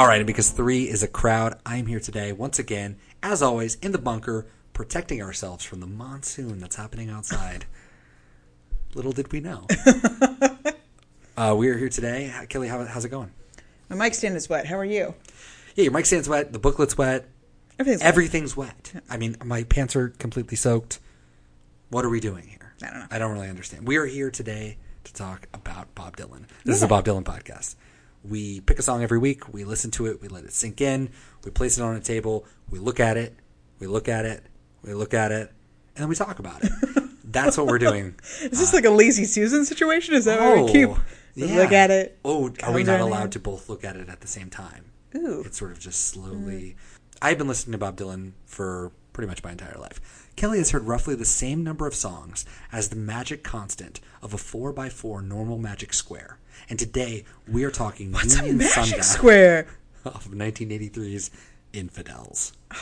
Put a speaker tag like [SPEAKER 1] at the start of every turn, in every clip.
[SPEAKER 1] All right, and because three is a crowd, I'm here today once again, as always, in the bunker, protecting ourselves from the monsoon that's happening outside. Little did we know. uh, we are here today. Kelly, how, how's it going?
[SPEAKER 2] My mic stand is wet. How are you?
[SPEAKER 1] Yeah, your mic stand's wet. The booklet's wet.
[SPEAKER 2] Everything's wet.
[SPEAKER 1] Everything's wet. I mean, my pants are completely soaked. What are we doing here?
[SPEAKER 2] I don't know.
[SPEAKER 1] I don't really understand. We are here today to talk about Bob Dylan. This is a Bob Dylan podcast. We pick a song every week. We listen to it. We let it sink in. We place it on a table. We look at it. We look at it. We look at it. And then we talk about it. That's what we're doing.
[SPEAKER 2] Is this like a lazy Susan situation? Is that where we oh, keep
[SPEAKER 1] Oh, yeah.
[SPEAKER 2] look at it?
[SPEAKER 1] Oh, are we not allowed to both look at it at the same time?
[SPEAKER 2] Ooh.
[SPEAKER 1] It's sort of just mm. slowly. I've been listening to Bob Dylan for pretty much my entire life. Kelly has heard roughly the same number of songs as the magic constant of a 4x4 normal magic square. And today we are talking
[SPEAKER 2] What's a magic
[SPEAKER 1] Sundown
[SPEAKER 2] square?
[SPEAKER 1] of 1983's Infidels.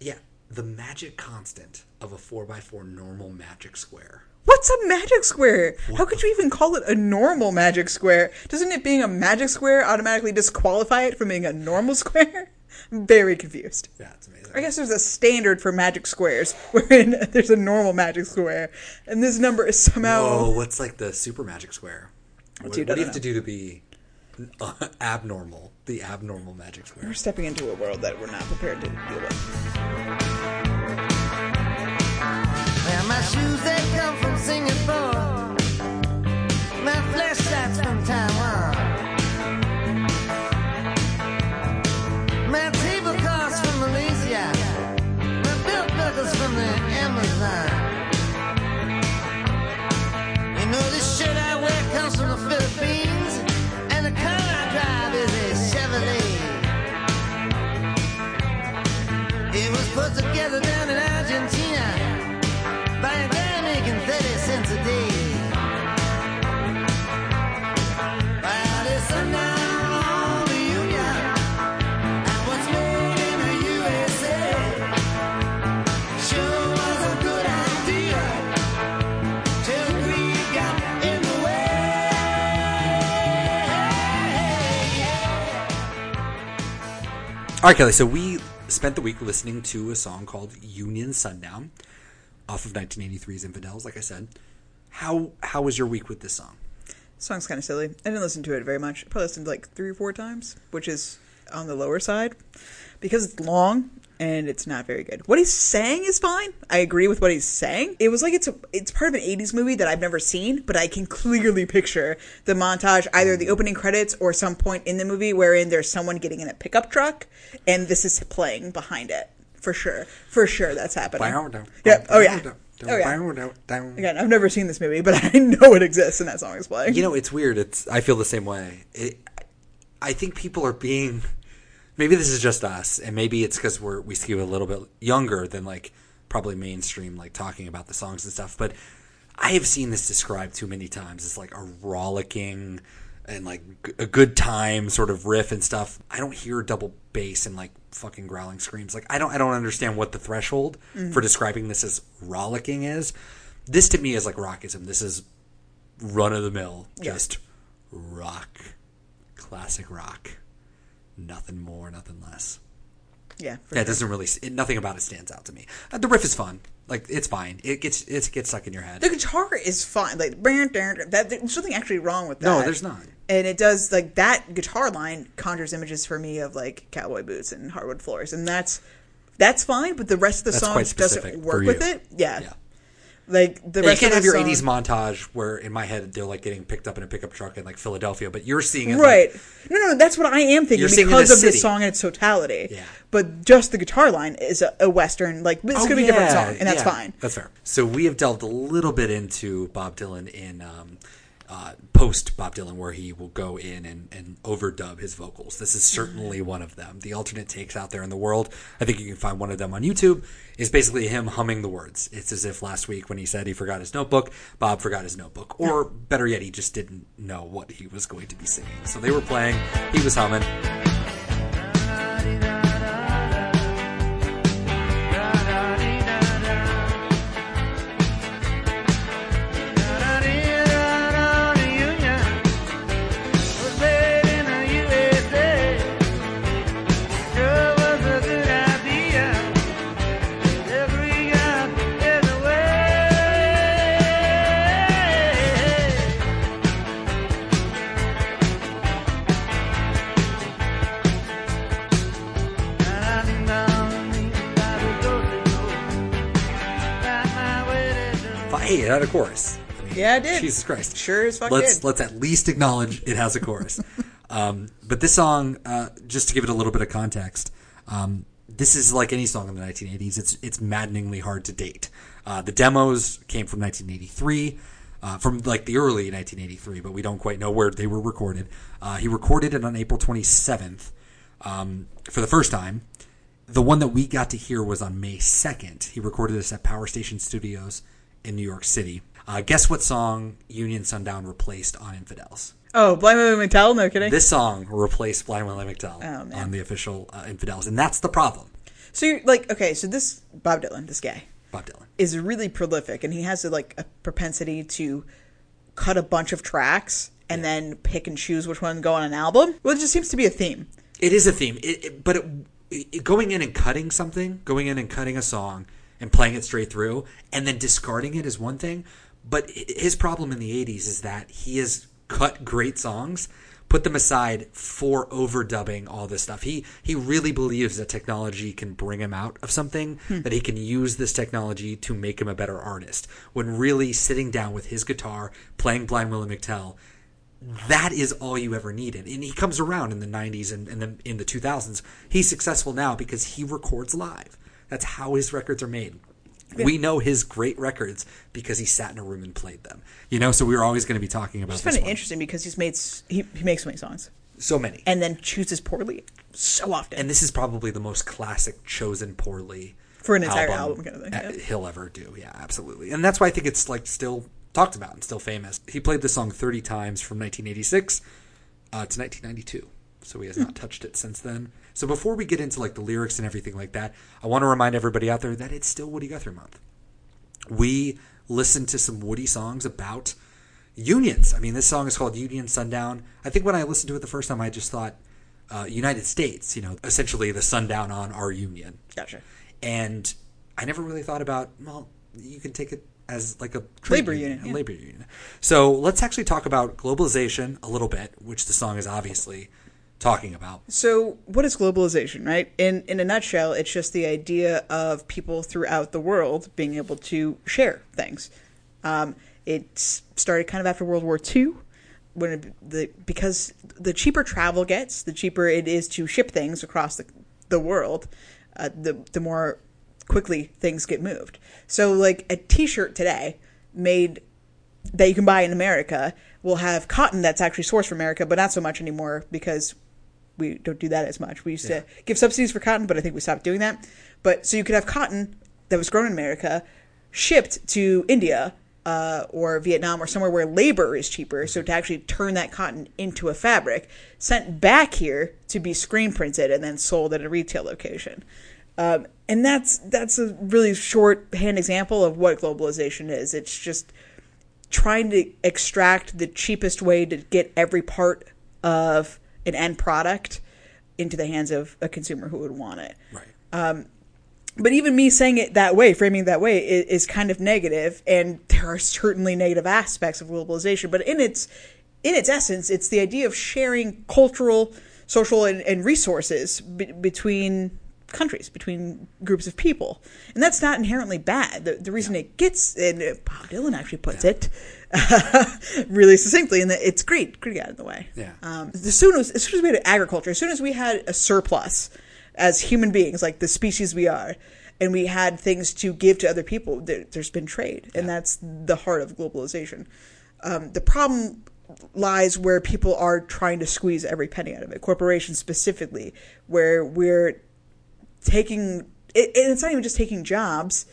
[SPEAKER 1] Yeah, the magic constant of a 4x4 normal magic square.
[SPEAKER 2] What's a magic square? How could you even call it a normal magic square? Doesn't it being a magic square automatically disqualify it from being a normal square? I'm very confused.
[SPEAKER 1] Yeah, it's amazing.
[SPEAKER 2] I guess there's a standard for magic squares, wherein there's a normal magic square, and this number is somehow.
[SPEAKER 1] Oh, what's like the super magic square? What,
[SPEAKER 2] Dude,
[SPEAKER 1] what do you
[SPEAKER 2] don't
[SPEAKER 1] have to do to be uh, abnormal? The abnormal magic square.
[SPEAKER 2] We're stepping into a world that we're not prepared to deal with.
[SPEAKER 3] Well, my shoes they come from Singapore. My flashlights from Taiwan.
[SPEAKER 1] All right, Kelly. So we spent the week listening to a song called "Union Sundown" off of 1983's Infidels. Like I said, how how was your week with this song?
[SPEAKER 2] song's kind of silly. I didn't listen to it very much. I probably listened like three or four times, which is on the lower side because it's long and it's not very good. What he's saying is fine. I agree with what he's saying. It was like it's a it's part of an 80s movie that I've never seen, but I can clearly picture the montage either the opening credits or some point in the movie wherein there's someone getting in a pickup truck and this is playing behind it. For sure. For sure that's happening. Yeah. Oh yeah. Oh yeah. Again, I've never seen this movie, but I know it exists and that song is playing.
[SPEAKER 1] You know, it's weird. It's I feel the same way. It, I think people are being. Maybe this is just us, and maybe it's because we're we skew a little bit younger than like probably mainstream, like talking about the songs and stuff. But I have seen this described too many times as like a rollicking and like a good time sort of riff and stuff. I don't hear double bass and like fucking growling screams. Like I don't I don't understand what the threshold mm-hmm. for describing this as rollicking is. This to me is like rockism. This is run of the mill,
[SPEAKER 2] Yeah.
[SPEAKER 1] just rock, classic rock. Nothing more, nothing less.
[SPEAKER 2] Yeah. for
[SPEAKER 1] Yeah, it
[SPEAKER 2] sure.
[SPEAKER 1] doesn't really. It, nothing about it stands out to me. Uh, the riff is fun. Like it's fine. It gets it gets stuck in your head.
[SPEAKER 2] The guitar is fine. Like that there's nothing actually wrong with that.
[SPEAKER 1] No, there's not.
[SPEAKER 2] And it does like that guitar line conjures images for me of like cowboy boots and hardwood floors, and that's that's fine. But the rest of the
[SPEAKER 1] That's
[SPEAKER 2] song doesn't work with it. Yeah.
[SPEAKER 1] Yeah.
[SPEAKER 2] Like the
[SPEAKER 1] Yeah, you can't
[SPEAKER 2] of
[SPEAKER 1] have your
[SPEAKER 2] song,
[SPEAKER 1] '80s montage where, in my head, they're like getting picked up in a pickup truck in like Philadelphia, but you're seeing it
[SPEAKER 2] Right.
[SPEAKER 1] Like,
[SPEAKER 2] no, no, that's what I am thinking
[SPEAKER 1] You're seeing
[SPEAKER 2] because of the song in its totality.
[SPEAKER 1] Yeah.
[SPEAKER 2] But just the guitar line is a, a western. Like it's
[SPEAKER 1] Oh,
[SPEAKER 2] gonna be a different song, and that's
[SPEAKER 1] yeah,
[SPEAKER 2] fine.
[SPEAKER 1] That's fair. So we have delved a little bit into Bob Dylan in um, uh, post Bob Dylan, where he will go in and, and overdub his vocals. This is certainly one of them. The alternate takes out there in the world, I think you can find one of them on YouTube, is basically him humming the words. It's as if last week when he said he forgot his notebook, Bob forgot his notebook. Or better yet, he just didn't know what he was going to be singing. So they were playing, he was humming. It had a chorus. I mean,
[SPEAKER 2] Yeah, it did.
[SPEAKER 1] Jesus Christ.
[SPEAKER 2] Sure as fuck
[SPEAKER 1] let's
[SPEAKER 2] did.
[SPEAKER 1] let's at least acknowledge it has a chorus. um, but this song, uh, just to give it a little bit of context, um, this is like any song in the 1980s. It's it's maddeningly hard to date. Uh, the demos came from 1983. Uh, from like the early 1983, but we don't quite know where they were recorded. Uh, he recorded it on April 27th um, for the first time. The one that we got to hear was on May 2nd. He recorded this at Power Station Studios in New York City. Uh, guess what song Union Sundown replaced on Infidels?
[SPEAKER 2] Oh, Blind Willie McTell? No kidding.
[SPEAKER 1] This song replaced Blind Willie McTell
[SPEAKER 2] Oh,
[SPEAKER 1] on the official uh, Infidels, and that's the problem.
[SPEAKER 2] so you're like, okay, so this Bob Dylan, this guy,
[SPEAKER 1] Bob Dylan.
[SPEAKER 2] is really prolific, and he has a, like a propensity to cut a bunch of tracks and then pick and choose which one go on an album. Well, it just seems to be a theme.
[SPEAKER 1] It is a theme, it, it, but it, it, going in and cutting something, going in and cutting a song and playing it straight through, and then discarding it is one thing. But his problem in the '80s is that he has cut great songs, put them aside for overdubbing all this stuff. He he really believes that technology can bring him out of something, hmm. that he can use this technology to make him a better artist. When really sitting down with his guitar, playing Blind Willie McTell, that is all you ever needed. And he comes around in the 90s and, and then in the 2000s. He's successful now because he records live. That's how his records are made. We know his great records because he sat in a room and played them. You know, so we were always going to be talking about
[SPEAKER 2] It's kind of
[SPEAKER 1] one.
[SPEAKER 2] interesting because he's made he, he makes so many songs
[SPEAKER 1] So many.
[SPEAKER 2] and then chooses poorly so often.
[SPEAKER 1] And this is probably the most classic chosen poorly
[SPEAKER 2] For an entire album kind of thing, yeah.
[SPEAKER 1] he'll ever do. Yeah, absolutely. And that's why I think it's like still talked about and still famous. He played the song 30 times from 1986 uh, to 1992. So he has not touched it since then. So before we get into like the lyrics and everything like that, I want to remind everybody out there that it's still Woody Guthrie month. We listened to some Woody songs about unions. I mean, this song is called Union Sundown. I think when I listened to it the first time, I just thought uh, United States, you know, essentially the sundown on our union.
[SPEAKER 2] Gotcha.
[SPEAKER 1] And I never really thought about, well, you can take it as like a
[SPEAKER 2] Labor union,
[SPEAKER 1] a
[SPEAKER 2] yeah.
[SPEAKER 1] labor union. So let's actually talk about globalization a little bit, which the song is obviously talking about.
[SPEAKER 2] So, what is globalization, right? In in a nutshell, it's just the idea of people throughout the world being able to share things. Um, it started kind of after World War II, when it, the because the cheaper travel gets, the cheaper it is to ship things across the the world. Uh, the the more quickly things get moved. So, like a T-shirt today made that you can buy in America will have cotton that's actually sourced from America, but not so much anymore because we don't do that as much. We used
[SPEAKER 1] Yeah.
[SPEAKER 2] to give subsidies for cotton, but I think we stopped doing that. But so you could have cotton that was grown in America shipped to India uh, or Vietnam or somewhere where labor is cheaper. So to actually turn that cotton into a fabric, sent back here to be screen printed and then sold at a retail location. Um, and that's that's a really shorthand example of what globalization is. It's just trying to extract the cheapest way to get every part of an end product into the hands of a consumer who would want it.
[SPEAKER 1] Right.
[SPEAKER 2] Um, but even me saying it that way, framing it that way, is, is kind of negative, and there are certainly negative aspects of globalization. But in its in its essence, it's the idea of sharing cultural, social, and, and resources be, between countries, between groups of people, and that's not inherently bad. The, the reason it gets, and uh, Bob Dylan actually puts it really succinctly, and it's great, great out of the way.
[SPEAKER 1] Yeah.
[SPEAKER 2] Um, as soon as as soon as we had agriculture, as soon as we had a surplus as human beings, like the species we are, and we had things to give to other people, there, there's been trade, and that's the heart of globalization. Um, the problem lies where people are trying to squeeze every penny out of it. Corporations specifically, where we're taking, it, and it's not even just taking jobs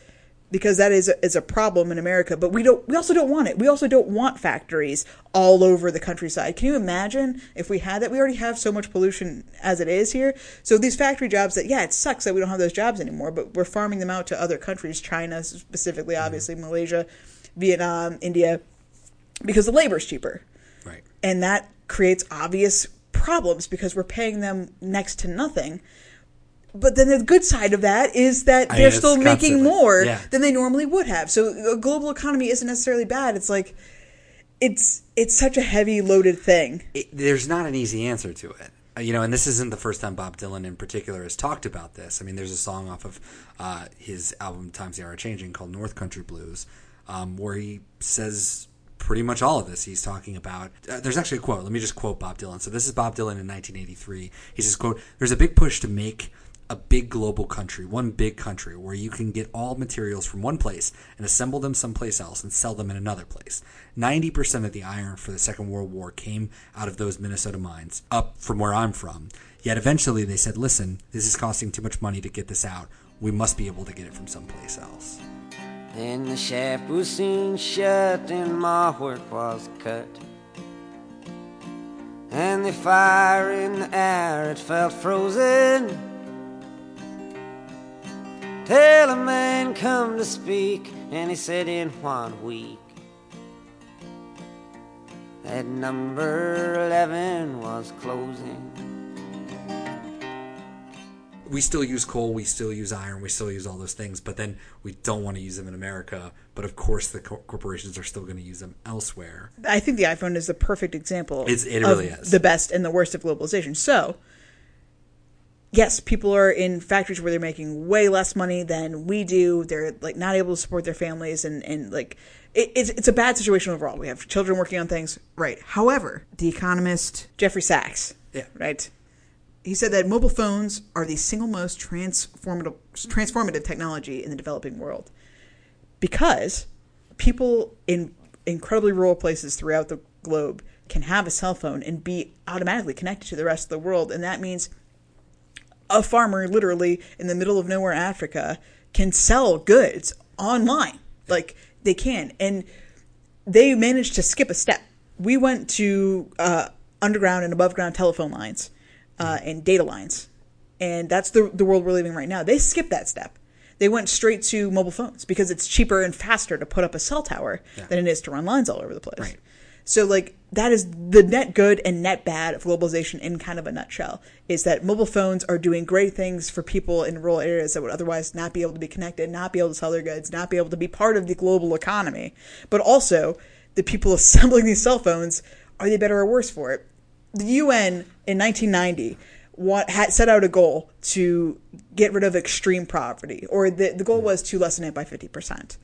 [SPEAKER 2] because that is a, is a problem in America. But we don't. We also don't want it. We also don't want factories all over the countryside. Can you imagine if we had that? We already have so much pollution as it is here. So these factory jobs that yeah, it sucks that we don't have those jobs anymore. But we're farming them out to other countries, China specifically, mm-hmm. obviously Malaysia, Vietnam, India, because the labor is cheaper
[SPEAKER 1] Right.
[SPEAKER 2] and that creates obvious problems because we're paying them next to nothing. But then the good side of that is that
[SPEAKER 1] I
[SPEAKER 2] they're
[SPEAKER 1] mean,
[SPEAKER 2] still making
[SPEAKER 1] constantly-
[SPEAKER 2] more
[SPEAKER 1] yeah.
[SPEAKER 2] than they normally would have. So a global economy isn't necessarily bad. It's like it's it's such a heavy loaded thing.
[SPEAKER 1] it, there's not an easy answer to it. You know, and this isn't the first time Bob Dylan in particular has talked about this. I mean, there's a song off of uh, his album "Times They Are Changing" called "North Country Blues," um, where he says pretty much all of this. He's talking about. Uh, there's actually a quote. Let me just quote Bob Dylan. So this is Bob Dylan in 1983. He says, "quote There's a big push to make." A big global country, one big country, where you can get all materials from one place and assemble them someplace else and sell them in another place. 90% of the iron for the Second World War came out of those Minnesota mines, up from where I'm from. Yet eventually they said, listen, this is costing too much money to get this out. We must be able to get it from someplace else.
[SPEAKER 4] Then the shaft was soon shut and my work was cut. And the fire in the air, it felt frozen. Till a man come to speak, and he said in one week that number 11 was closing.
[SPEAKER 1] we still use coal, we still use iron, we still use all those things, but then we don't want to use them in America. But of course, the co- corporations are still going to use them elsewhere.
[SPEAKER 2] I think the iPhone is the perfect example.
[SPEAKER 1] It's- it
[SPEAKER 2] of
[SPEAKER 1] really is.
[SPEAKER 2] the best and the worst of globalization. So, yes, people are in factories where they're making way less money than we do. They're like not able to support their families, and and like it, it's it's a bad situation overall. We have children working on things, right? However, the economist Jeffrey Sachs,
[SPEAKER 1] Yeah.
[SPEAKER 2] right. He said that mobile phones are the single most transformative transformative technology in the developing world because people in incredibly rural places throughout the globe can have a cell phone and be automatically connected to the rest of the world and that means a farmer literally in the middle of nowhere Africa can sell goods online. Like they can. And they managed to skip a step. We went to uh, underground and above ground telephone lines uh, and data lines. And that's the, the world we're living right now. They skipped that step. They went straight to mobile phones because it's cheaper and faster to put up a cell tower than it is to run lines all over the place.
[SPEAKER 1] Right.
[SPEAKER 2] So like that is the net good and net bad of globalization in kind of a nutshell is that mobile phones are doing great things for people in rural areas that would otherwise not be able to be connected, not be able to sell their goods, not be able to be part of the global economy. But also the people assembling these cell phones are they better or worse for it? The UN in 1990 wa- had set out a goal to get rid of extreme poverty, or the, the goal was to lessen it by 50%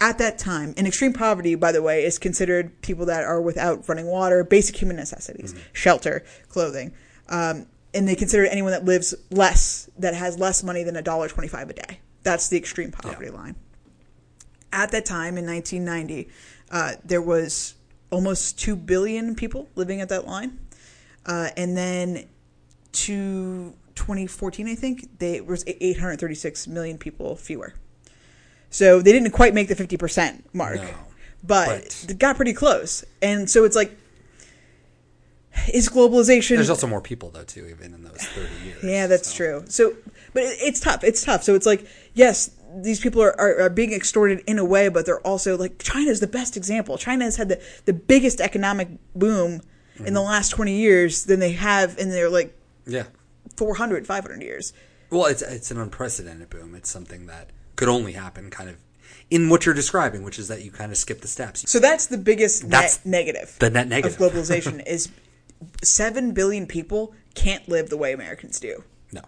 [SPEAKER 2] at that time, and extreme poverty, by the way, is considered people that are without running water, basic human necessities, shelter, clothing, um, and they consider anyone that lives less, that has less money than a dollar twenty-five a day. That's the extreme poverty line. At that time in 1990, uh, there was almost two billion people living at that line, uh, and then to 2014, I think there was 836 million people fewer. So they didn't quite make the 50% mark,
[SPEAKER 1] No.
[SPEAKER 2] but,
[SPEAKER 1] But-
[SPEAKER 2] they got pretty close. And so it's like, is globalization.
[SPEAKER 1] There's also more people though too, even in those 30 years.
[SPEAKER 2] yeah, that's
[SPEAKER 1] so.
[SPEAKER 2] true. So, but it, it's tough. It's tough. So it's like, yes, these people are, are, are being extorted in a way, but they're also like, China's the best example. China has had the, the biggest economic boom in
[SPEAKER 1] Mm-hmm.
[SPEAKER 2] the last 20 years than they have in their like
[SPEAKER 1] Yeah.
[SPEAKER 2] 400, 500 years.
[SPEAKER 1] Well, it's it's an unprecedented boom. It's something that could only happen kind of in what you're describing, which is that you kind of skip the steps.
[SPEAKER 2] So that's the biggest
[SPEAKER 1] That's
[SPEAKER 2] net negative.
[SPEAKER 1] the net negative.
[SPEAKER 2] of globalization is seven billion people can't live the way Americans do.
[SPEAKER 1] No.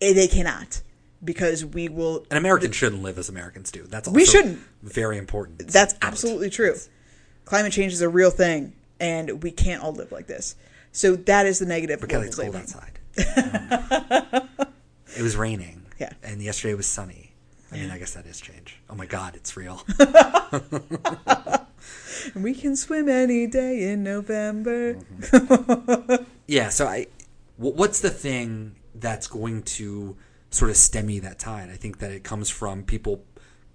[SPEAKER 2] Eh, They cannot because we will.
[SPEAKER 1] An American shouldn't live as Americans do. That's also
[SPEAKER 2] We shouldn't.
[SPEAKER 1] Very important.
[SPEAKER 2] That's absolutely true. Climate change is a real thing, and we can't all live like this. So that is the negative.
[SPEAKER 1] Kelly, it's cold outside. it was raining.
[SPEAKER 2] Yeah.
[SPEAKER 1] And yesterday was sunny. I mean, I guess that is change. Oh my God, it's real.
[SPEAKER 2] We can swim any day in November.
[SPEAKER 1] Mm-hmm. yeah. So I, what's the thing that's going to sort of stemmy that tide? I think that it comes from people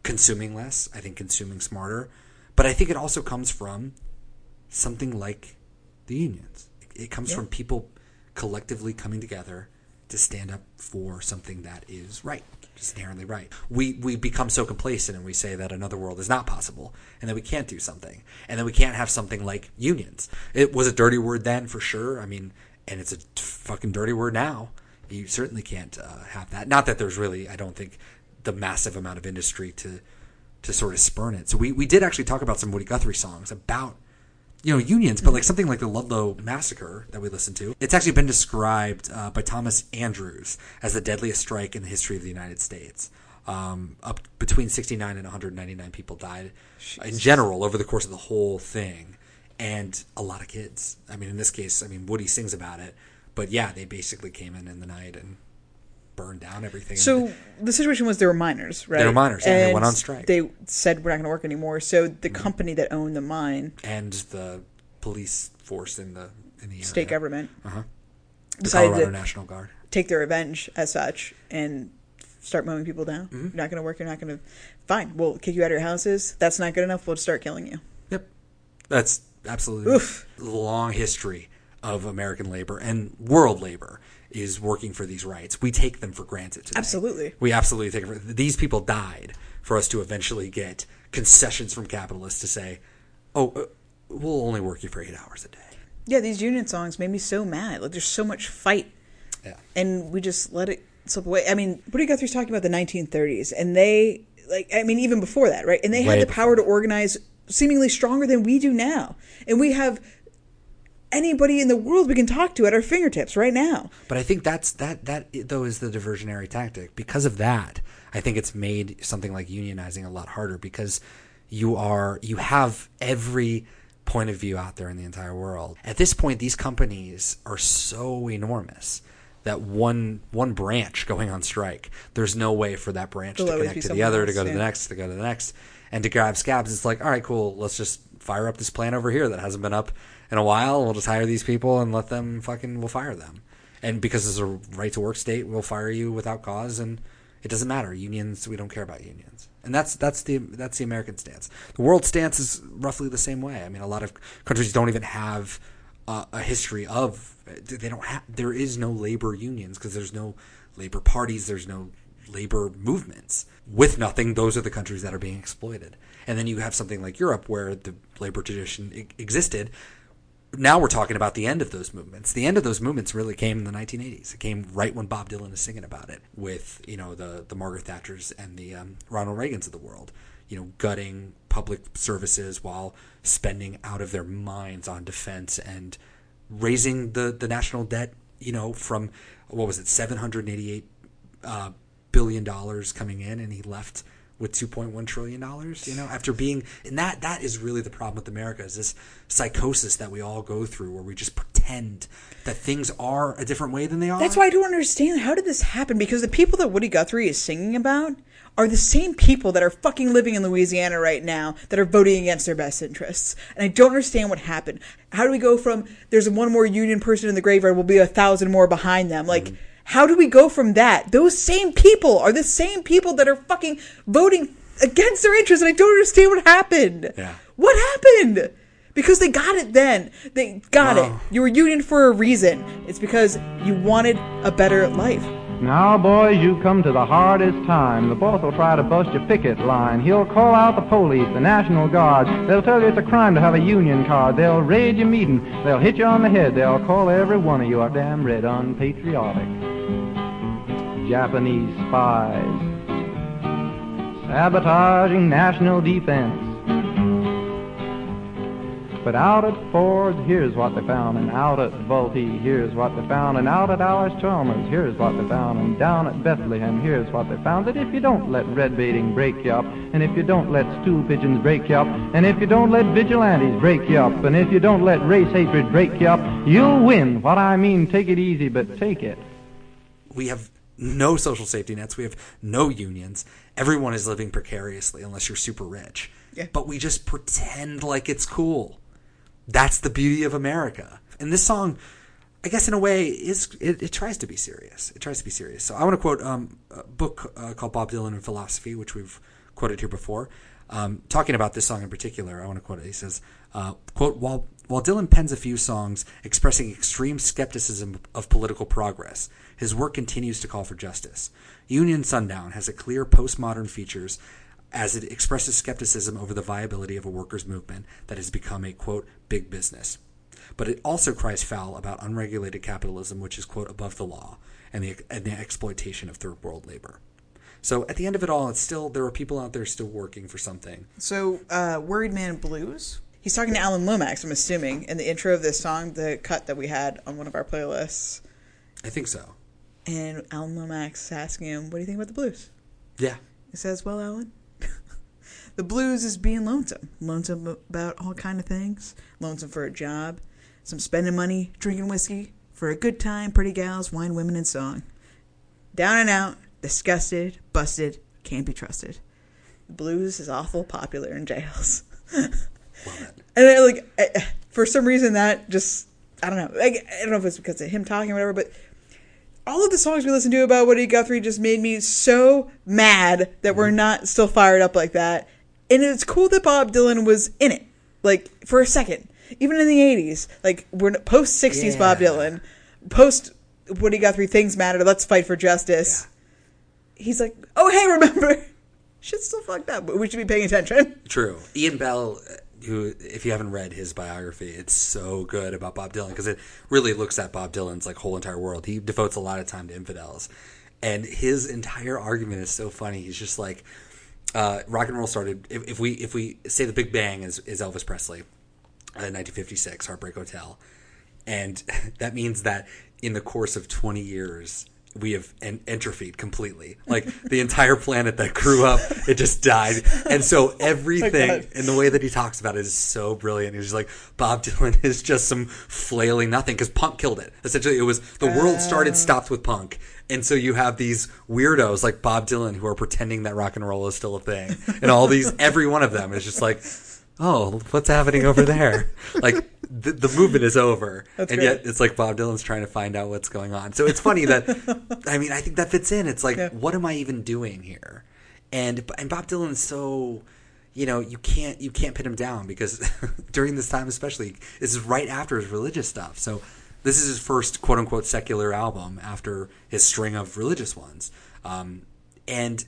[SPEAKER 1] consuming less. I think consuming smarter, but I think it also comes from something like the unions. It, comes
[SPEAKER 2] Yeah.
[SPEAKER 1] from people collectively coming together to stand up for something that is right, just inherently right. We we become so complacent and we say that another world is not possible and that we can't do something and that we can't have something like unions. It was a dirty word then for sure. I mean, and it's a fucking dirty word now. You certainly can't uh, have that. Not that there's really, I don't think, the massive amount of industry to to sort of spurn it. So we we did actually talk about some Woody Guthrie songs about you know unions, but like something like the Ludlow massacre that we listened to. It's actually been described uh, by Thomas Andrews as the deadliest strike in the history of the United States. Um, up between 69 and 199 people died in general over the course of the whole thing, and a lot of kids. I mean, in this case, I mean Woody sings about it, but yeah, they basically came in in the night and burned down everything.
[SPEAKER 2] So the situation was they were miners, right?
[SPEAKER 1] They were miners, yeah, they went on strike. Mm-hmm.
[SPEAKER 2] They said we're not going to work anymore. So the company that owned the mine,
[SPEAKER 1] and the police force in the in the area.
[SPEAKER 2] state government,
[SPEAKER 1] Uh-huh. the
[SPEAKER 2] decided
[SPEAKER 1] Colorado National Guard.
[SPEAKER 2] take their revenge as such and start mowing people down.
[SPEAKER 1] Mm-hmm.
[SPEAKER 2] You're not going to work. You're not going to. Fine, we'll kick you out of your houses. That's not good enough. We'll start killing you.
[SPEAKER 1] Yep. That's absolutely
[SPEAKER 2] Oof.
[SPEAKER 1] long history of American labor and world labor is working for these rights. We take them for granted today.
[SPEAKER 2] Absolutely.
[SPEAKER 1] We absolutely take it for these people died for us to eventually get concessions from capitalists to say, "Oh, uh, we'll only work you for 8 hours a day."
[SPEAKER 2] Yeah, these union songs made me so mad. Like there's so much fight
[SPEAKER 1] Yeah.
[SPEAKER 2] and we just let it slip away. I mean, Woody Guthrie's talking about the 1930s, and they like, I mean, even before that, right? And they
[SPEAKER 1] Way
[SPEAKER 2] had the power to organize seemingly stronger than we do now, and we have anybody in the world we can talk to at our fingertips right now.
[SPEAKER 1] But I think that's that that though is the diversionary tactic. Because of that, I think it's made something like unionizing a lot harder because you are you have every point of view out there in the entire world. At this point, these companies are so enormous that one one branch going on strike, there's no way for that branch
[SPEAKER 2] There'll
[SPEAKER 1] to connect to the other, to
[SPEAKER 2] else,
[SPEAKER 1] go to
[SPEAKER 2] yeah.
[SPEAKER 1] the next, to go to the next, and to grab scabs. It's like, all right, cool, let's just fire up this plant over here that hasn't been up in a while. We'll just hire these people and let them fucking. We'll fire them, and because it's a right to work state, we'll fire you without cause, and it doesn't matter. Unions, we don't care about unions, and that's that's the that's the American stance. The world stance is roughly the same way. I mean, a lot of countries don't even have uh, a history of they don't have there is no labor unions because there's no labor parties there's no labor movements with nothing those are the countries that are being exploited and then you have something like Europe where the labor tradition existed now we're talking about the end of those movements. The end of those movements really came in the 1980s. It came right when Bob Dylan is singing about it with you know the the Margaret Thatchers and the um, Ronald Reagans of the world. You know, gutting public services while spending out of their minds on defense and raising the the national debt. You know, from what was it, 788 uh, billion dollars coming in, and he left with 2.1 trillion dollars. You know, after being and that that is really the problem with America is this psychosis that we all go through, where we just pretend that things are a different way than they are.
[SPEAKER 2] That's why I don't understand how did this happen because the people that Woody Guthrie is singing about are the same people that are fucking living in Louisiana right now that are voting against their best interests. And I don't understand what happened. How do we go from there's one more union person in the graveyard, will be a thousand more behind them? Like
[SPEAKER 1] Mm-hmm.
[SPEAKER 2] How do we go from that? Those same people are the same people that are fucking voting against their interests, and I don't understand what happened.
[SPEAKER 1] Yeah.
[SPEAKER 2] What happened? Because they got it then. They got
[SPEAKER 1] Wow.
[SPEAKER 2] it. Oh. You were union for a reason. It's because you wanted a better life.
[SPEAKER 5] Now, boys, you come to the hardest time. The boss will try to bust your picket line. He'll call out the police, the National Guard. They'll tell you it's a crime to have a union card. They'll raid your meeting. They'll hit you on the head. They'll call every one of you a damn red unpatriotic. Japanese spies. Sabotaging national defense. But out at Ford's, here's what they found, and out at Vultee, here's what they found, and out at Allis-Chalmers, here's what they found, and down at Bethlehem, here's what they found. That if you don't let red baiting break you up, and if you don't let stool pigeons break you up, and if you don't let vigilantes break you up, and if you don't let race hatred break you up, you'll win. What I mean, take it easy, but take it.
[SPEAKER 1] we have no social safety nets. We have no unions. Everyone is living precariously unless you're super rich.
[SPEAKER 2] Yeah.
[SPEAKER 1] But we just pretend like it's cool. That's the beauty of America. And this song, I guess in a way, is it, it tries to be serious. It tries to be serious. So I want to quote um, a book uh, called Bob Dylan and Philosophy, which we've quoted here before. Um, talking about this song in particular, I want to quote it. He says, uh, "quote While while Dylan pens a few songs expressing extreme skepticism of political progress, his work continues to call for justice. Union Sundown has a clear postmodern features." As it expresses skepticism over the viability of a workers' movement that has become a quote big business, but it also cries foul about unregulated capitalism, which is quote above the law, and the and the exploitation of third world labor. So at the end of it all, it's still there are people out there still working for something.
[SPEAKER 2] So, uh, Worried Man Blues. He's talking to Alan Lomax, I'm assuming, in the intro of this song, the cut that we had on one of our playlists.
[SPEAKER 1] I think so.
[SPEAKER 2] And Alan Lomax is asking him, What do you think about the blues?
[SPEAKER 1] Yeah.
[SPEAKER 2] He says, "Well, Ellen, the blues is being lonesome. Lonesome about all kind of things. Lonesome for a job, some spending money, drinking whiskey, for a good time, pretty gals, wine, women, and song. Down and out, disgusted, busted, can't be trusted. The blues is awful popular in jails." And I, like I, for some reason that just I don't know. Like, I don't know if it's because of him talking or whatever, but all of the songs we listened to about Woody Guthrie just made me so mad that we're mm-hmm. not still fired up like that. And it's cool that Bob Dylan was in it, like for a second, even in the '80s. Like we're post '60s Bob Dylan, post Woody Guthrie. Things matter. Let's fight for justice. He's like, oh hey, remember, shit's still fucked up, but we should be paying attention.
[SPEAKER 1] True. Ian Bell, uh, who, if you haven't read his biography, it's so good about Bob Dylan because it really looks at Bob Dylan's like whole entire world. He devotes a lot of time to infidels, and his entire argument is so funny. He's just like, uh, rock and roll started. If, if we if we say the Big Bang is, is Elvis Presley, uh, 1956, Heartbreak Hotel, and that means that in the course of 20 years we have en- entrophied completely. Like the entire planet that grew up it just died. And so oh everything
[SPEAKER 2] God.
[SPEAKER 1] in the way that he talks about it is so brilliant. He's just like bob dylan is just some flailing nothing because punk killed it. Essentially it was the world started oh. stopped with punk. And so you have these weirdos like bob dylan who are pretending that rock and roll is still a thing. And all these every one of them is just like oh, what's happening over there? like the, the movement is over,
[SPEAKER 2] That's
[SPEAKER 1] and
[SPEAKER 2] great.
[SPEAKER 1] yet it's like Bob Dylan's trying to find out what's going on. So it's funny that I mean I think that fits in. It's like
[SPEAKER 2] Yeah.
[SPEAKER 1] what am I even doing here? And and Bob Dylan's so you know you can't you can't pin him down because during this time especially this is right after his religious stuff. So this is his first quote unquote secular album after his string of religious ones. Um, and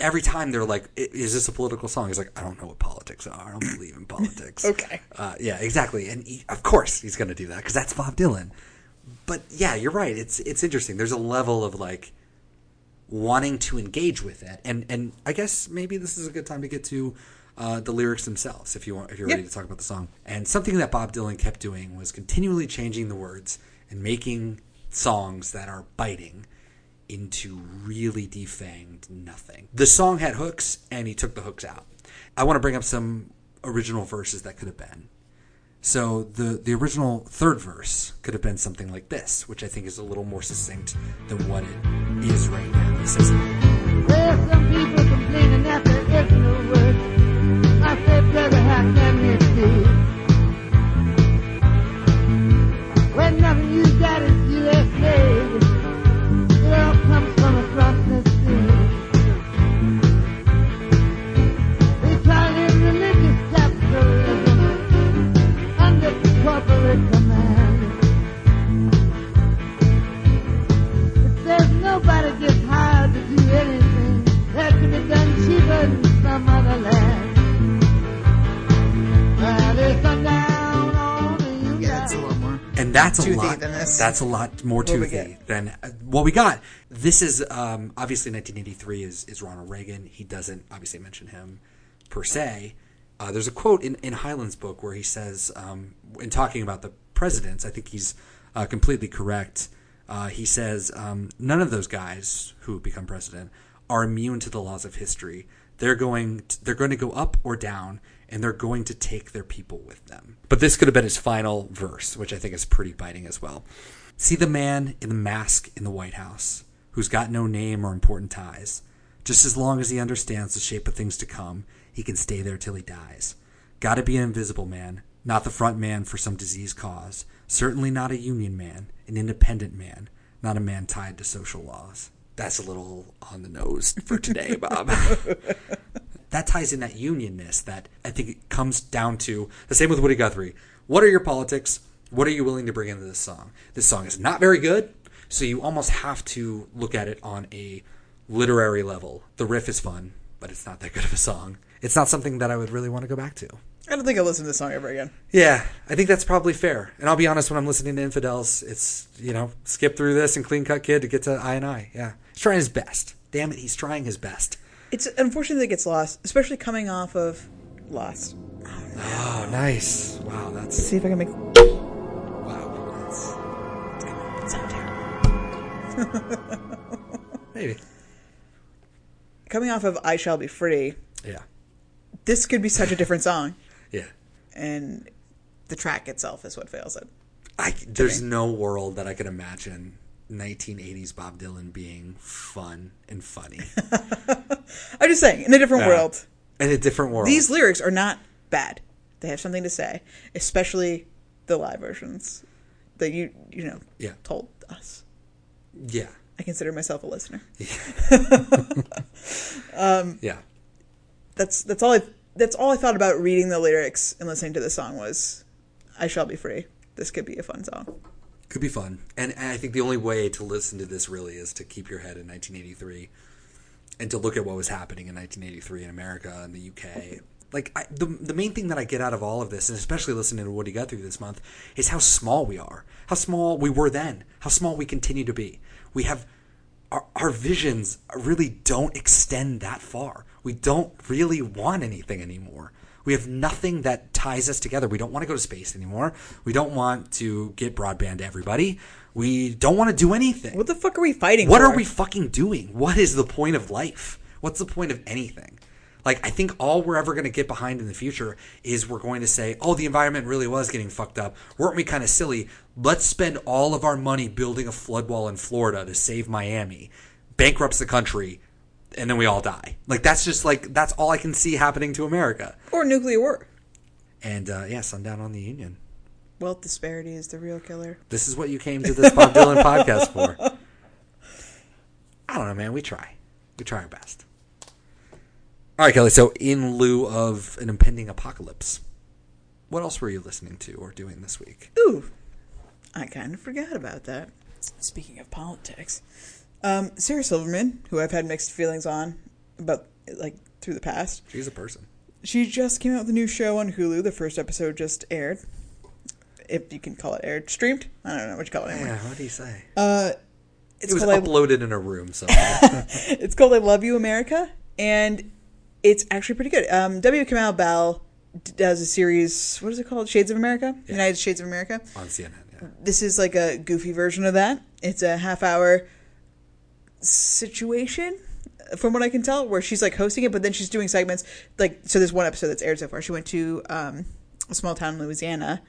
[SPEAKER 1] every time they're like, "Is this a political song?" He's like, "I don't know what politics are. I don't believe in politics."
[SPEAKER 2] Okay.
[SPEAKER 1] Uh, yeah, exactly. And he, of course he's going to do that because that's Bob Dylan. But yeah, you're right. It's it's interesting. There's a level of like wanting to engage with it, and and I guess maybe this is a good time to get to uh, the lyrics themselves if you want if you're ready to talk about the song. And something that Bob Dylan kept doing was continually changing the words and making songs that are biting into really defanged nothing. The song had hooks, and he took the hooks out. I want to bring up some original verses that could have been. So the the original third verse could have been something like this, which I think is a little more succinct than what it is right now. He says,
[SPEAKER 6] some people complaining that there is no work. I say,
[SPEAKER 1] that's a lot.
[SPEAKER 2] than this.
[SPEAKER 1] That's a lot more
[SPEAKER 2] What we
[SPEAKER 1] toothy
[SPEAKER 2] get?
[SPEAKER 1] than uh, what we got. This is um, obviously 1983 is is Ronald Reagan. He doesn't obviously mention him per se. Uh, there's a quote in, in Heylin's book where he says, um, in talking about the presidents, I think he's uh, completely correct. Uh, he says, um, none of those guys who become president are immune to the laws of history. They're going to, they're going to go up or down, and they're going to take their people with them. But this could have been his final verse, which I think is pretty biting as well. See the man in the mask in the White House, who's got no name or important ties. Just as long as he understands the shape of things to come, he can stay there till he dies. Gotta be an invisible man, not the front man for some disease cause. Certainly not a union man, an independent man, not a man tied to social laws. That's a little on the nose for today, Bob. that ties in that unionness that I think it comes down to the same with Woody Guthrie. What are your politics? What are you willing to bring into this song? This song is not very good, so you almost have to look at it on a literary level. The riff is fun, but it's not that good of a song. It's not something that I would really want to go back to.
[SPEAKER 2] I don't think I'll listen to this song ever again.
[SPEAKER 1] Yeah, I think that's probably fair. And I'll be honest, when I'm listening to Infidels, it's, you know, skip through this and Clean Cut Kid to get to I and I. Yeah. He's trying his best. Damn it, he's trying his best.
[SPEAKER 2] It's unfortunately it gets lost, especially coming off of Lost.
[SPEAKER 1] Oh, nice. Wow, that's.
[SPEAKER 2] See if I can make.
[SPEAKER 1] Wow. That's,
[SPEAKER 2] Sound terrible.
[SPEAKER 1] maybe.
[SPEAKER 2] coming off of I Shall Be Free,
[SPEAKER 1] Yeah.
[SPEAKER 2] This could be such a different song.
[SPEAKER 1] Yeah.
[SPEAKER 2] And the track itself is what fails it.
[SPEAKER 1] I, there's no world that I could imagine 1980s Bob Dylan being fun and funny.
[SPEAKER 2] I'm just saying, in a different
[SPEAKER 1] Yeah.
[SPEAKER 2] world,
[SPEAKER 1] In a different world.
[SPEAKER 2] these lyrics are not bad. They have something to say, especially the live versions that you you know
[SPEAKER 1] Yeah.
[SPEAKER 2] told us.
[SPEAKER 1] Yeah.
[SPEAKER 2] I consider myself a listener.
[SPEAKER 1] Yeah.
[SPEAKER 2] Um, That's that's all I that's all I thought about reading the lyrics and listening to the song was I shall be free. This could be a fun song.
[SPEAKER 1] Could be fun. And, and I think the only way to listen to this really is to keep your head in 1983 and to look at what was happening in 1983 in America and the UK. Like I, the the main thing that I get out of all of this, and especially listening to Woody Guthrie this month, is how small we are, how small we were then, how small we continue to be. We have our, our visions really don't extend that far. We don't really want anything anymore. We have nothing that ties us together. We don't want to go to space anymore. We don't want to get broadband to everybody. We don't want to do anything.
[SPEAKER 2] What the fuck are we fighting
[SPEAKER 1] What
[SPEAKER 2] for?
[SPEAKER 1] are we fucking doing? What is the point of life? What's the point of anything? Like, I think all we're ever going to get behind in the future is we're going to say, oh, the environment really was getting fucked up. Weren't we kind of silly? Let's spend all of our money building a flood wall in Florida to save Miami, bankrupts the country, and then we all die. Like, that's just like, that's all I can see happening to America.
[SPEAKER 2] or nuclear war.
[SPEAKER 1] And, uh, yeah, sundown on the Union.
[SPEAKER 2] Wealth disparity is the real killer.
[SPEAKER 1] This is what you came to this Bob Dylan podcast for. I don't know, man. We try. We try our best. All right, Kelly. So, in lieu of an impending apocalypse, what else were you listening to or doing this week?
[SPEAKER 2] Ooh, I kind of forgot about that. Speaking of politics, um, Sarah Silverman, who I've had mixed feelings on about like through the past,
[SPEAKER 1] She's a person.
[SPEAKER 2] she just came out with a new show on Hulu. The first episode just aired, if you can call it aired, streamed. I don't know what you call it anymore.
[SPEAKER 1] Yeah, what do you say?
[SPEAKER 2] Uh, it's
[SPEAKER 1] it was
[SPEAKER 2] called I,
[SPEAKER 1] uploaded in a room somewhere.
[SPEAKER 2] it's called I Love You America, and it's actually pretty good. Um, W. Kamau Bell does a series. What is it called? Shades of America. United Shades of America.
[SPEAKER 1] on CNN. Yeah.
[SPEAKER 2] this is like a goofy version of that. It's a half hour situation, from what I can tell, where she's like hosting it, but then she's doing segments. Like, so there's one episode that's aired so far. She went to um, a small town in Louisiana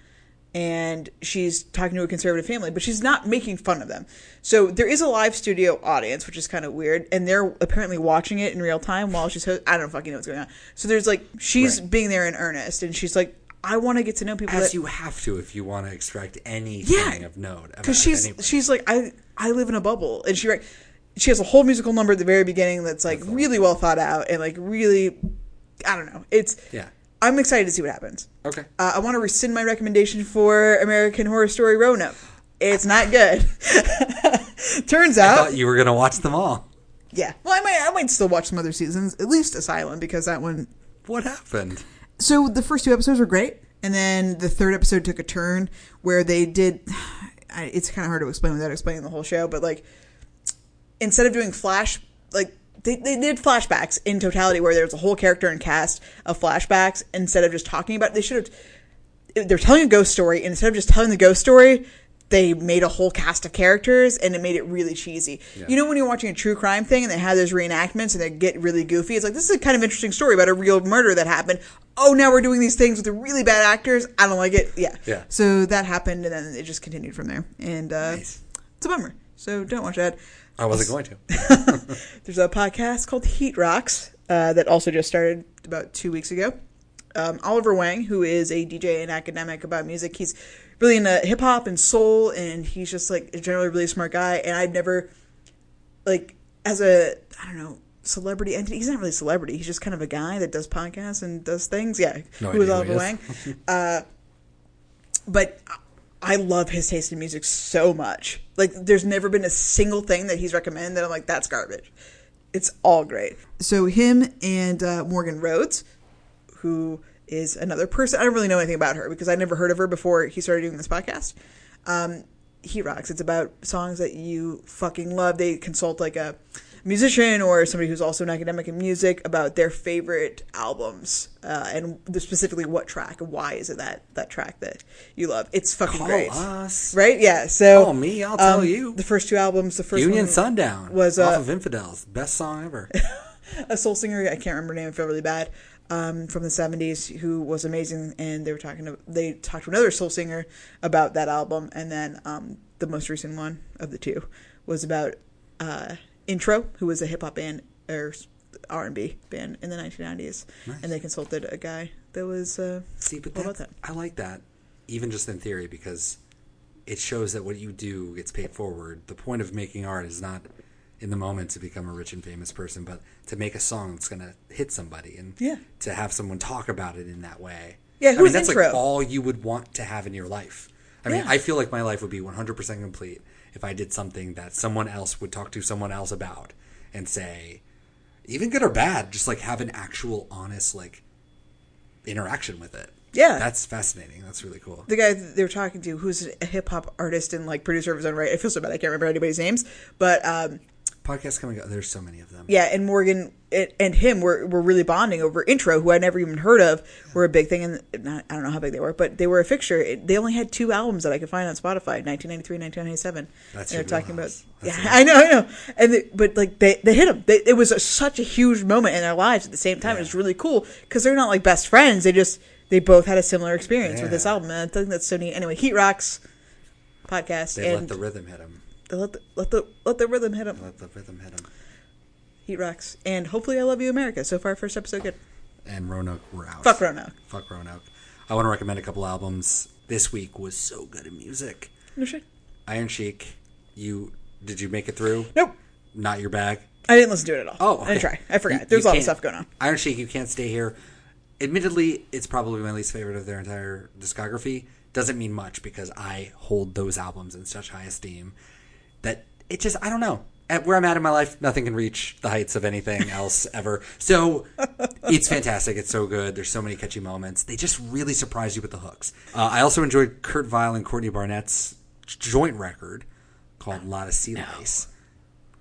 [SPEAKER 2] and she's talking to a conservative family, but she's not making fun of them. So there is a live studio audience, which is kind of weird, and they're apparently watching it in real time while she's. Ho- I don't fucking know what's going on. So there's like she's
[SPEAKER 1] Right.
[SPEAKER 2] being there in earnest, and she's like, I want to get to know people.
[SPEAKER 1] As
[SPEAKER 2] that-
[SPEAKER 1] you have to if you want to extract anything
[SPEAKER 2] Yeah.
[SPEAKER 1] of note.
[SPEAKER 2] because she's
[SPEAKER 1] anybody.
[SPEAKER 2] she's like I I live in a bubble, and she right, she has a whole musical number at the very beginning that's like really well thought out and like really I don't know. It's
[SPEAKER 1] Yeah.
[SPEAKER 2] I'm excited to see what happens.
[SPEAKER 1] Okay.
[SPEAKER 2] Uh, I want to rescind my recommendation for American Horror Story Roanoke. It's not good. Turns out.
[SPEAKER 1] I thought you were going to watch them all.
[SPEAKER 2] yeah. Well, I might I might still watch some other seasons, at least Asylum, because that one
[SPEAKER 1] What happened?
[SPEAKER 2] so the first two episodes were great, and then the third episode took a turn where they did. I- It's kind of hard to explain without explaining the whole show, but like instead of doing flash, like they, they did flashbacks in totality where there was a whole character and cast of flashbacks instead of just talking about. They should have. They're telling a ghost story, and instead of just telling the ghost story, they made a whole cast of characters, and it made it really cheesy. You know when you're watching a true crime thing and they have those reenactments and they get really goofy. It's like this is a kind of interesting story about a real murder that happened. Oh, now we're doing these things with the really bad actors. I don't like it. Yeah.
[SPEAKER 1] Yeah.
[SPEAKER 2] So that happened, and then it just continued from there, and uh,
[SPEAKER 1] Nice.
[SPEAKER 2] it's a bummer. So don't watch that.
[SPEAKER 1] I wasn't going to.
[SPEAKER 2] There's a podcast called Heat Rocks uh, that also just started about two weeks ago. Um, Oliver Wang, who is a DJ and academic about music, he's really into hip hop and soul, and he's just like a generally really smart guy. And I've never, like, as a I don't know celebrity entity. He's not really a celebrity. He's just kind of a guy that does podcasts and does things. Yeah,
[SPEAKER 1] No
[SPEAKER 2] who is
[SPEAKER 1] who
[SPEAKER 2] Oliver. Wang? uh, but I love his taste in music so much. Like, there's never been a single thing that he's recommended that I'm like, that's garbage. It's all great. So him and uh, Morgan Rhodes, who is another person. I don't really know anything about her because I never heard of her before he started doing this podcast. Um, he rocks. It's about songs that you fucking love. They consult like a musician or somebody who's also an academic in music about their favorite albums uh, and specifically what track and why is it that that track that you love. It's fucking
[SPEAKER 1] Call
[SPEAKER 2] great,
[SPEAKER 1] us.
[SPEAKER 2] right? Yeah. So
[SPEAKER 1] Call me, I'll tell
[SPEAKER 2] um,
[SPEAKER 1] you.
[SPEAKER 2] the first two albums. The first
[SPEAKER 1] Union Sundown
[SPEAKER 2] was
[SPEAKER 1] off
[SPEAKER 2] uh,
[SPEAKER 1] of Infidels. Best song ever.
[SPEAKER 2] a soul singer. I can't remember her name. I feel really bad. Um, from the '70s, who was amazing, and they were talking. To, they talked to another soul singer about that album, and then um, the most recent one of the two was about uh, Intro, who was a hip hop band or R and B band in the 1990s, and they consulted a guy that was. Uh,
[SPEAKER 1] See, but that,
[SPEAKER 2] that?
[SPEAKER 1] I like that, even just in theory, because it shows that what you do gets paid forward. The point of making art is not in the moment to become a rich and famous person, but to make a song that's going to hit somebody and
[SPEAKER 2] Yeah.
[SPEAKER 1] to have someone talk about it in that way.
[SPEAKER 2] Yeah,
[SPEAKER 1] I
[SPEAKER 2] who
[SPEAKER 1] mean, that's like
[SPEAKER 2] Intro?
[SPEAKER 1] all you would want to have in your life. I mean,
[SPEAKER 2] Yeah.
[SPEAKER 1] I feel like my life would be 100% complete if I did something that someone else would talk to someone else about and say, even good or bad, just like have an actual honest like interaction with it.
[SPEAKER 2] Yeah.
[SPEAKER 1] That's fascinating. That's really cool.
[SPEAKER 2] the guy they were talking to, who's a hip hop artist and like producer of his own right. I feel so bad. I can't remember anybody's names, but um,
[SPEAKER 1] Podcasts coming up. There's so many of them.
[SPEAKER 2] yeah, and Morgan and- and him were were really bonding over intro, who I never even heard of, were a big thing, and not, I don't know how big they were, but they were a fixture. It, they only had two albums that I could find on Spotify, 1993, 1997.
[SPEAKER 1] That's
[SPEAKER 2] and they're talking about.
[SPEAKER 1] That's
[SPEAKER 2] yeah. I know, I know, and they, but like they they hit them. They, it was a, such a huge moment in their lives at the same time. It was really cool because they're not like best friends. They just they both had a similar experience with this album, and I think that's so neat. Anyway, Heat Rocks podcast,
[SPEAKER 1] They
[SPEAKER 2] and
[SPEAKER 1] let the rhythm hit them.
[SPEAKER 2] Let the let the let the rhythm hit him.
[SPEAKER 1] Let the rhythm hit them.
[SPEAKER 2] Heat Rocks, and hopefully, I love you, America. So far, first episode good.
[SPEAKER 1] And Roanoke, we're out.
[SPEAKER 2] Fuck Roanoke.
[SPEAKER 1] Fuck Roanoke. I want to recommend a couple albums. This week was so good in music.
[SPEAKER 2] No shit.
[SPEAKER 1] Iron Sheik. You did you make it through?
[SPEAKER 2] Nope.
[SPEAKER 1] Not your bag.
[SPEAKER 2] I didn't listen to it at all.
[SPEAKER 1] Oh,
[SPEAKER 2] I didn't try. I forgot.
[SPEAKER 1] You-
[SPEAKER 2] There's
[SPEAKER 1] you
[SPEAKER 2] a lot of stuff going on.
[SPEAKER 1] Iron Sheik, you can't stay here. Admittedly, it's probably my least favorite of their entire discography. Doesn't mean much because I hold those albums in such high esteem that it just I don't know. At where I'm at in my life, nothing can reach the heights of anything else ever. So it's fantastic. It's so good. There's so many catchy moments. They just really surprise you with the hooks. Uh, I also enjoyed Kurt Vile and Courtney Barnett's joint record called "Lotta Sea Lice."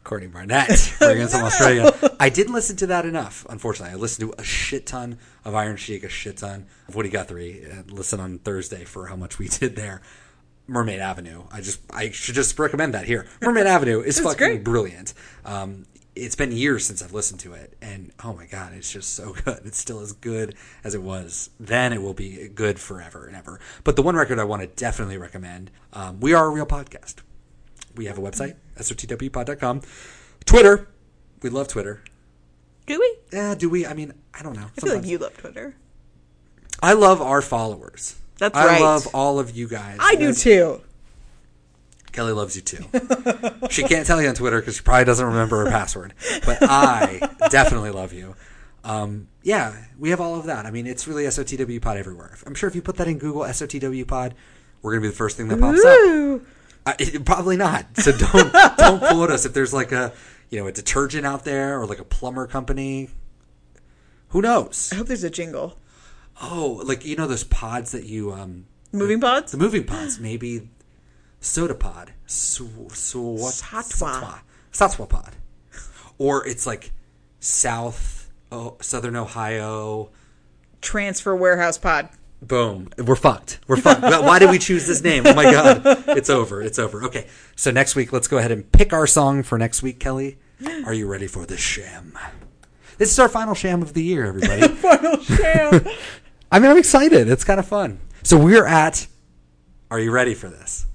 [SPEAKER 1] Courtney Barnett, bringing us from Australia. I didn't listen to that enough, unfortunately. I listened to a shit ton of Iron Sheik, a shit ton of Woody Guthrie. And listen on Thursday for how much we did there. Mermaid Avenue. I just I should just recommend that here. Mermaid Avenue is fucking
[SPEAKER 2] great.
[SPEAKER 1] brilliant. Um, it's been years since I've listened to it, and oh my god, it's just so good. It's still as good as it was then. It will be good forever and ever. But the one record I want to definitely recommend, um, we are a real podcast. We have a website, sotwpod.com. Twitter, we love Twitter.
[SPEAKER 2] Do we?
[SPEAKER 1] Yeah, do we? I mean, I don't know.
[SPEAKER 2] I feel like you love Twitter.
[SPEAKER 1] I love our followers.
[SPEAKER 2] That's
[SPEAKER 1] I
[SPEAKER 2] right.
[SPEAKER 1] love all of you guys.
[SPEAKER 2] I do
[SPEAKER 1] That's-
[SPEAKER 2] too.
[SPEAKER 1] Kelly loves you too. she can't tell you on Twitter because she probably doesn't remember her password. But I definitely love you. Um, yeah, we have all of that. I mean, it's really SOTW Pod everywhere. I'm sure if you put that in Google, SOTW Pod, we're gonna be the first thing that pops up.
[SPEAKER 2] Woo!
[SPEAKER 1] Uh, it- probably not. So don't don't quote us if there's like a you know a detergent out there or like a plumber company. Who knows?
[SPEAKER 2] I hope there's a jingle.
[SPEAKER 1] Oh, like you know those pods that you um
[SPEAKER 2] Moving pods?
[SPEAKER 1] the moving pods, maybe soda pod, so, so what?
[SPEAKER 2] Satwa.
[SPEAKER 1] Satwa pod, or it's like South, oh, Southern Ohio.
[SPEAKER 2] Transfer warehouse pod.
[SPEAKER 1] Boom, we're fucked. We're fucked. Why did we choose this name? Oh my god, it's over. It's over. Okay, so next week, let's go ahead and pick our song for next week. Kelly, are you ready for the sham? This is our final sham of the year, everybody.
[SPEAKER 2] Final sham.
[SPEAKER 1] I mean, I'm excited. It's kind of fun. So we're at. Are you ready for this?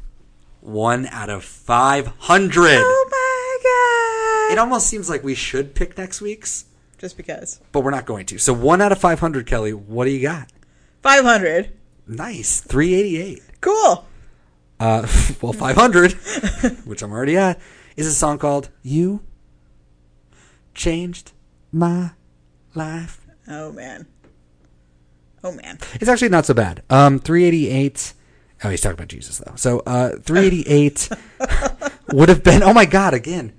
[SPEAKER 1] One out of five hundred.
[SPEAKER 2] oh my god.
[SPEAKER 1] It almost seems like we should pick next week's,
[SPEAKER 2] Just because.
[SPEAKER 1] but we're not going to. So one out of five hundred, Kelly. What do you got?
[SPEAKER 2] 500.
[SPEAKER 1] Nice, three eighty-eight.
[SPEAKER 2] Cool.
[SPEAKER 1] Uh, well, five hundred, which I'm already at, is a song called "You Changed My Life."
[SPEAKER 2] Oh man. Oh man.
[SPEAKER 1] It's actually not so bad. Um, 388. Oh, he's talking about Jesus though. So, uh, 388 would have been. Oh my God! Again,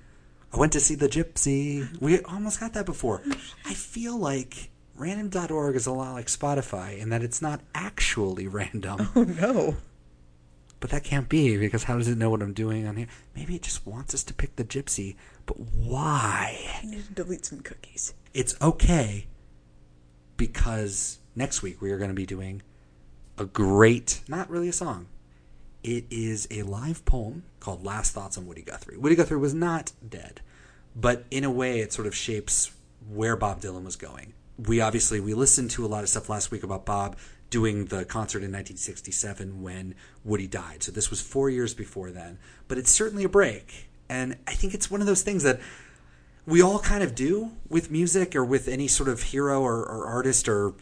[SPEAKER 1] I went to see the Gypsy. We almost got that before. I feel like random.org is a lot like Spotify in that it's not actually random.
[SPEAKER 2] Oh no.
[SPEAKER 1] But that can't be because how does it know what I'm doing on here? Maybe it just wants us to pick the Gypsy. But why?
[SPEAKER 2] I need to delete some cookies.
[SPEAKER 1] it's okay because next week we are going to be doing a great, not really a song. It is a live poem called Last Thoughts on Woody Guthrie. Woody Guthrie was not dead, but in a way it sort of shapes where Bob Dylan was going. We obviously we listened to a lot of stuff last week about Bob doing the concert in 1967 when Woody died. So this was 4 years before then, but it's certainly a break. And I think it's one of those things that we all kind of do with music or with any sort of hero or, or artist or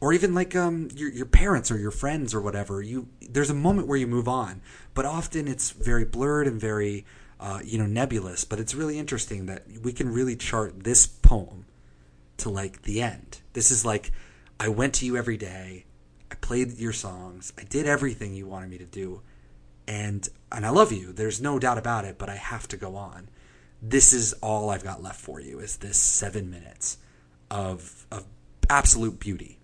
[SPEAKER 1] or even like um, your your parents or your friends or whatever. You there's a moment where you move on, but often it's very blurred and very uh, you know nebulous. But it's really interesting that we can really chart this poem to like the end. This is like I went to you every day. I played your songs. I did everything you wanted me to do. And and I love you. There's no doubt about it, but I have to go on. This is all I've got left for you is this 7 minutes of of absolute beauty.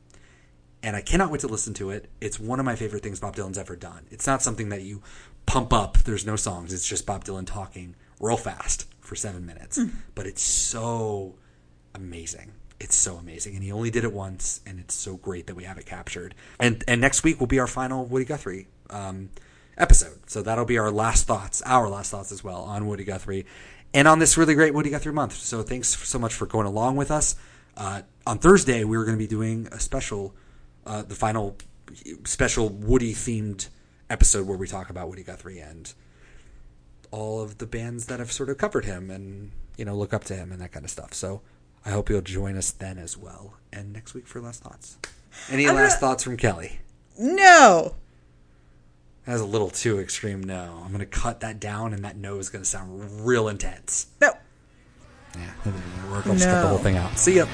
[SPEAKER 1] And I cannot wait to listen to it. It's one of my favorite things Bob Dylan's ever done. It's not something that you pump up. There's no songs. It's just Bob Dylan talking real fast for 7 minutes. But it's so amazing. It's so amazing, and he only did it once, and it's so great that we have it captured. And and next week will be our final Woody Guthrie um, episode, so that'll be our last thoughts, our last thoughts as well on Woody Guthrie, and on this really great Woody Guthrie month. So thanks so much for going along with us. Uh, on Thursday, we are going to be doing a special, uh, the final special Woody themed episode where we talk about Woody Guthrie and all of the bands that have sort of covered him and you know look up to him and that kind of stuff. So I hope you'll join us then as well. And next week for last thoughts. Any
[SPEAKER 2] I'm
[SPEAKER 1] last
[SPEAKER 2] gonna-
[SPEAKER 1] thoughts from Kelly?
[SPEAKER 2] No.
[SPEAKER 1] That was a little too extreme. No, I'm going to cut that down, and that no is going to sound real intense.
[SPEAKER 2] No.
[SPEAKER 1] Yeah, that didn't work. I'll just cut the whole thing out. See ya.